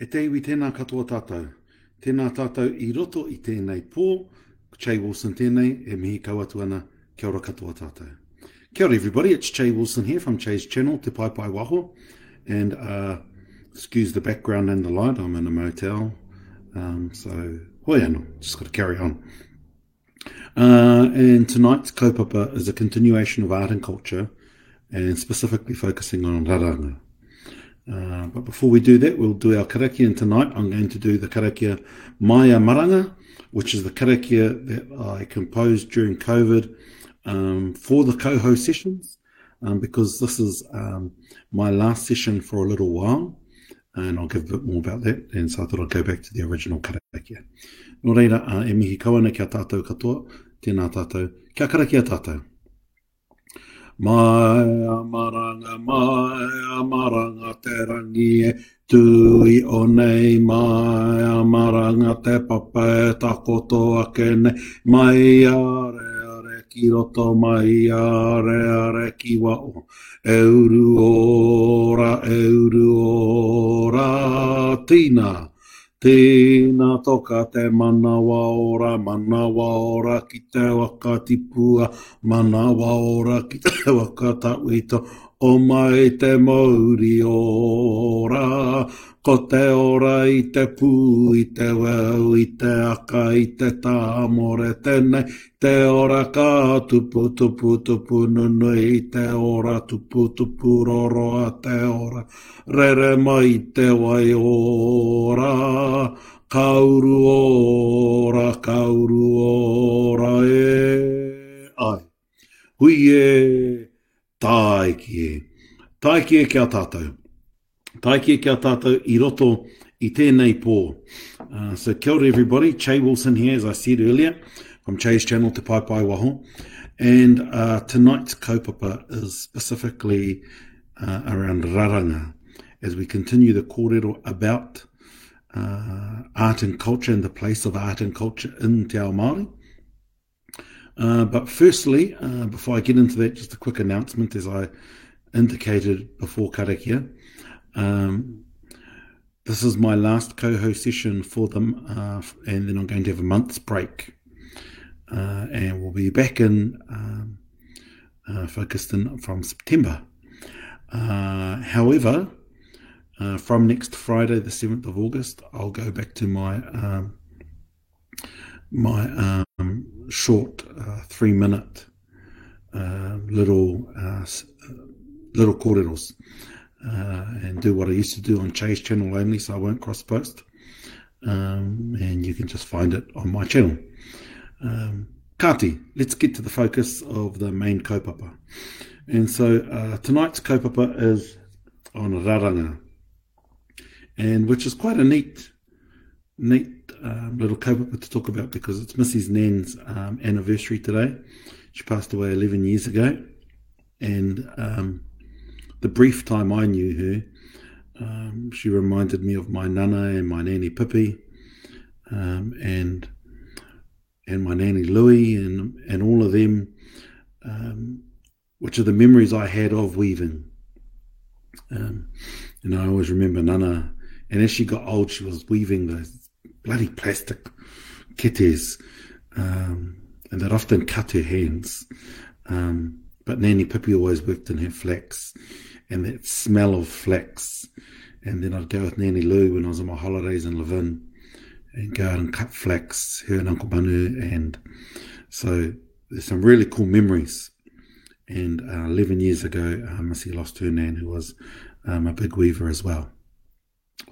E te iwi tēnā katoa tātou. Tēnā tātou i roto i tēnei pō, Che Wilson tēnei, e mihi kauatu ana, kia ora katoa tātou. Kia ora everybody, it's Che Wilson here from Che's channel, Te Pai Pai Waho. And uh, excuse the background and the light, I'm in a motel. Um, so, hoi anō, just got to carry on. Uh, and tonight's kaupapa is a continuation of art and culture, and specifically focusing on raranga. Uh, but before we do that, we'll do our karakia, and tonight I'm going to do the karakia Maya Maranga, which is the karakia that I composed during COVID um, for the coho sessions, um, because this is um, my last session for a little while, and I'll give a bit more about that, and so I thought I'd go back to the original karakia. Nō reira, uh, e mihi kawana kia tātou katoa, tēnā tātou, kia karakia tātou. Mai maranga, mai maranga te rangi e tui o nei, mai maranga te papa e takoto ake nei, mai are are ki roto, mai are are ki wao, e uru ora, e uru ora, tina. Tēnā toka te manawa ora, manawa ora ki te waka tipua, manawa ora ki te waka tawito, o mai te mauri ora, ko te ora i te pū, i te wau, i te aka, i te tāmore tēnei, te ora ka tupu tupu tupu nunu i te ora tupu tupu a te ora, rere mai te wai ora, kauru ora, kauru ora e, ai, hui e, tāiki e, tāiki e kia tātou. Taiki kia tātou i roto i tēnei pō. Uh, so kia ora everybody, Che Wilson here, as I said earlier, from Che's channel Te Pai Pai Waho. And uh, tonight's kaupapa is specifically uh, around raranga, as we continue the kōrero about uh, art and culture and the place of art and culture in Te Ao Māori. Uh, but firstly, uh, before I get into that, just a quick announcement as I indicated before karakia. Um, this is my last co-host session for them, uh, and then I'm going to have a month's break, uh, and we'll be back in um, uh, focused in from September. Uh, however, uh, from next Friday, the seventh of August, I'll go back to my um, my um, short uh, three minute little little kōreros uh, and do what I used to do on Che's channel only, so I won't cross post. Um, and you can just find it on my channel. Um, Kati, let's get to the focus of the main kaupapa. And so uh, tonight's kaupapa is on raranga, and which is quite a neat, neat um, little kaupapa to talk about because it's Mrs. Nan's um, anniversary today. She passed away 11 years ago, and um, the brief time I knew her, um, she reminded me of my nana and my nanny Pippi, um, and and my nanny Louie, and and all of them, um, which are the memories I had of weaving. Um, and I always remember Nana, and as she got old, she was weaving those bloody plastic kitties, um, and that often cut her hands. Um, but Nanny Pippi always worked in her flax, and that smell of flax. And then I'd go with Nanny Lou when I was on my holidays in Levin and go out and cut flax, her and Uncle Manu. And so there's some really cool memories. And uh, 11 years ago, uh, Missy lost her nan, who was um, a big weaver as well.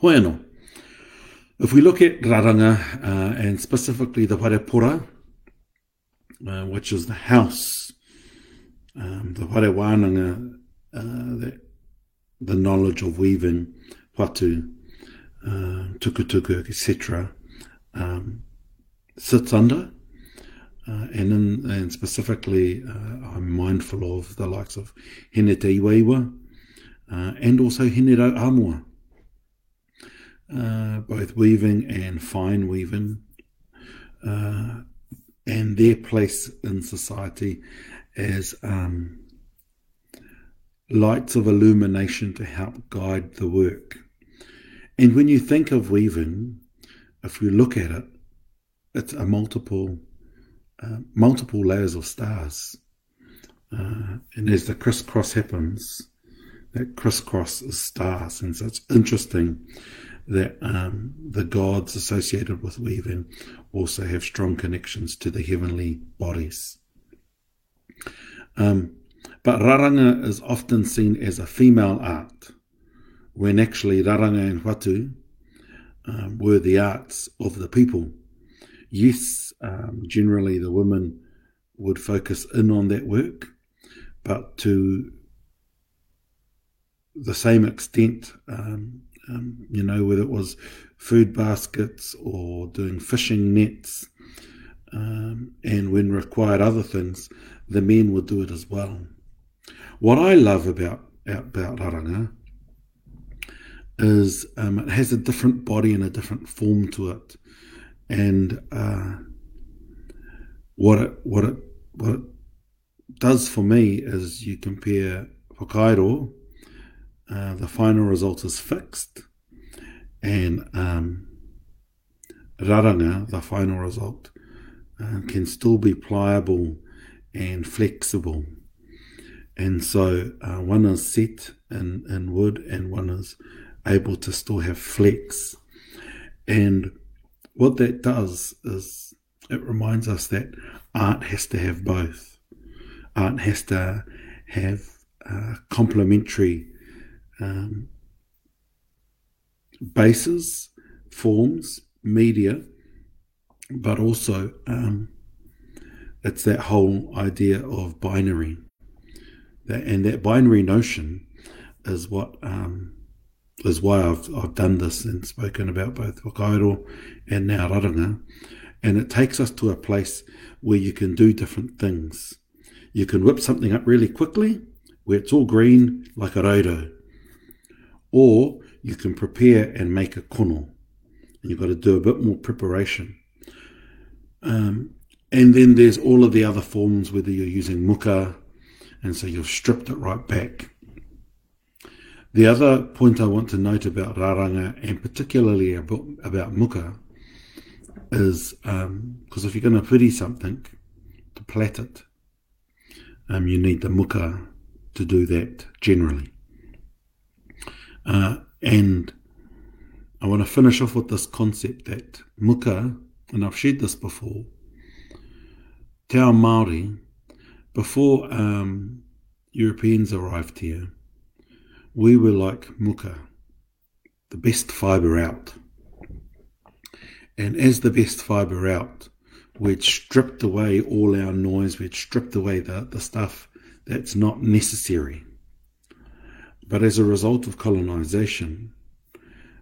Hoi anō. If we look at Raranga, uh, and specifically the Whare Pora, uh, which is the house, um, the Whare Wānanga, uh, the, the knowledge of weaving, watu, uh, tukutuku, etc., um, sits under. Uh, and, in, and specifically, uh, I'm mindful of the likes of Hene Te uh, and also Hene Rau Amua uh, both weaving and fine weaving, and their place in society as um, lights of illumination to help guide the work. And when you think of weaving, if you look at it, it's a multiple, uh, multiple layers of stars. Uh, and as the crisscross happens, that crisscross is stars. And so it's interesting that um, the gods associated with weaving also have strong connections to the heavenly bodies. Um, but raranga is often seen as a female art, when actually raranga and watu um, were the arts of the people. Yes, um, generally the women would focus in on that work, but to the same extent, um, um, you know, whether it was food baskets or doing fishing nets, um, and when required other things, the men would do it as well. What I love about about Raranga is um, it has a different body and a different form to it, and uh, what it what it what it does for me is you compare Whakairo uh, the final result is fixed, and um, raranga, the final result, uh, can still be pliable and flexible. And so uh, one is set in, in wood and one is able to still have flex. And what that does is it reminds us that art has to have both. Art has to have uh, complementary um, bases, forms, media, but also um, it's that whole idea of binary. That, and that binary notion is what um, is why I've, I've done this and spoken about both Whakairo and now Raranga. And it takes us to a place where you can do different things. You can whip something up really quickly, where it's all green like a raudo or you can prepare and make a kono. And you've got to do a bit more preparation. Um, and then there's all of the other forms, whether you're using muka, and so you've stripped it right back. The other point I want to note about raranga, and particularly about, muka, is because um, if you're going to puri something, to plait it, um, you need the muka to do that generally. Uh, and I want to finish off with this concept that muka, and I've shared this before, Te ao Māori, before um, Europeans arrived here, we were like muka, the best fibre out. And as the best fibre out, we'd stripped away all our noise, we'd stripped away the, the stuff that's not necessary. But as a result of colonization,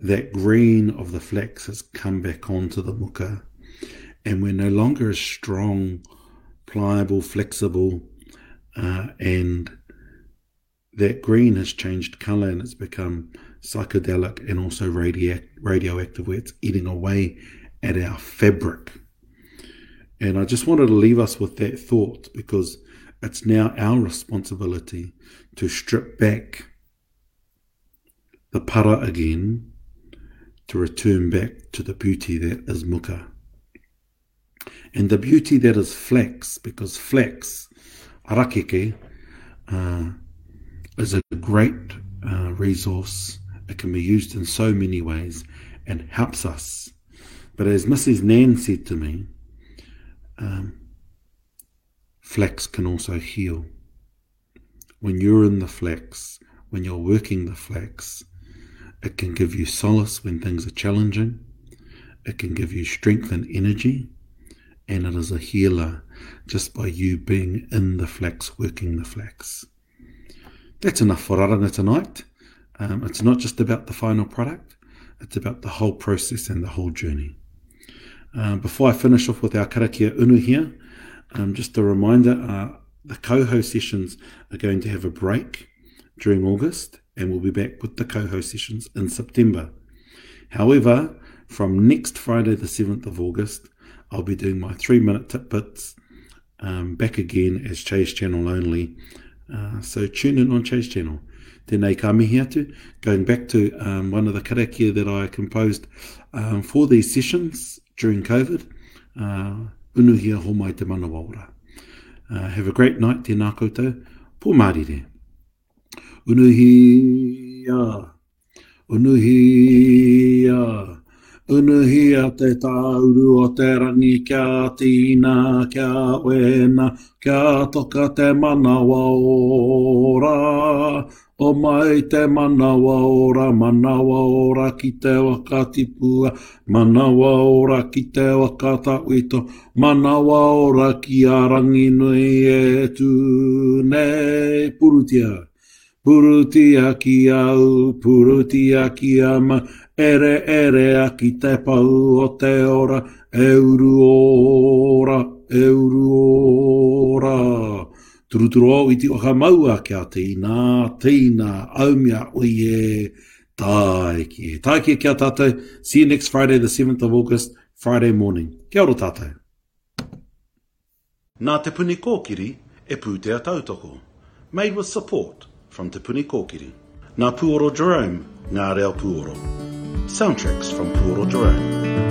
that green of the flax has come back onto the muka, and we're no longer as strong, pliable, flexible, uh, and that green has changed color and it's become psychedelic and also radio- radioactive, where it's eating away at our fabric. And I just wanted to leave us with that thought because it's now our responsibility to strip back the para again to return back to the beauty that is muka. And the beauty that is flax, because flax, harakeke, uh, is a great uh, resource. It can be used in so many ways and helps us. But as Mrs. Nan said to me, um, flax can also heal. When you're in the flax, when you're working the flax, it can give you solace when things are challenging. It can give you strength and energy, and it is a healer just by you being in the flax, working the flax. That's enough for Aranga tonight. Um, it's not just about the final product, it's about the whole process and the whole journey. Um, before I finish off with our karakia unu here, um, just a reminder, uh, the coho sessions are going to have a break during August and we'll be back with the coho sessions in September. However, from next Friday, the 7th of August, I'll be doing my three minute tidbits um, back again as Chase Channel only. Uh, so tune in on Chase Channel. Tēnei ka mihi atu, going back to um, one of the karakia that I composed um, for these sessions during COVID, uh, unuhia ho mai te mana waura. Uh, have a great night, tēnā koutou. Pō Māori re. Unuhia, unuhia. Unuhia te tāuru o te rangi kia tīna, kia wena, kia toka te manawa ora. O mai te manawa ora, manawa ora ki te wakatipua, manawa ora ki te wakatawito, manawa ora ki a rangi nui e tu nei purutia. Purutia ki au, purutia ki ama, ere ere a ki te pau o te ora, euru ora, euru ora. Turuturu o iti oka maua kia tīna, tīna, aumia ui e taiki. Taiki kia tātou. See you next Friday, the 7th of August, Friday morning. Kia ora tātou. Nā te puni kōkiri e pūtea tautoko. Made with support from Te Puni Kōkiri. Nā Puoro Jerome, Ngā Reo Puoro. Soundtracks from Puoro Jerome.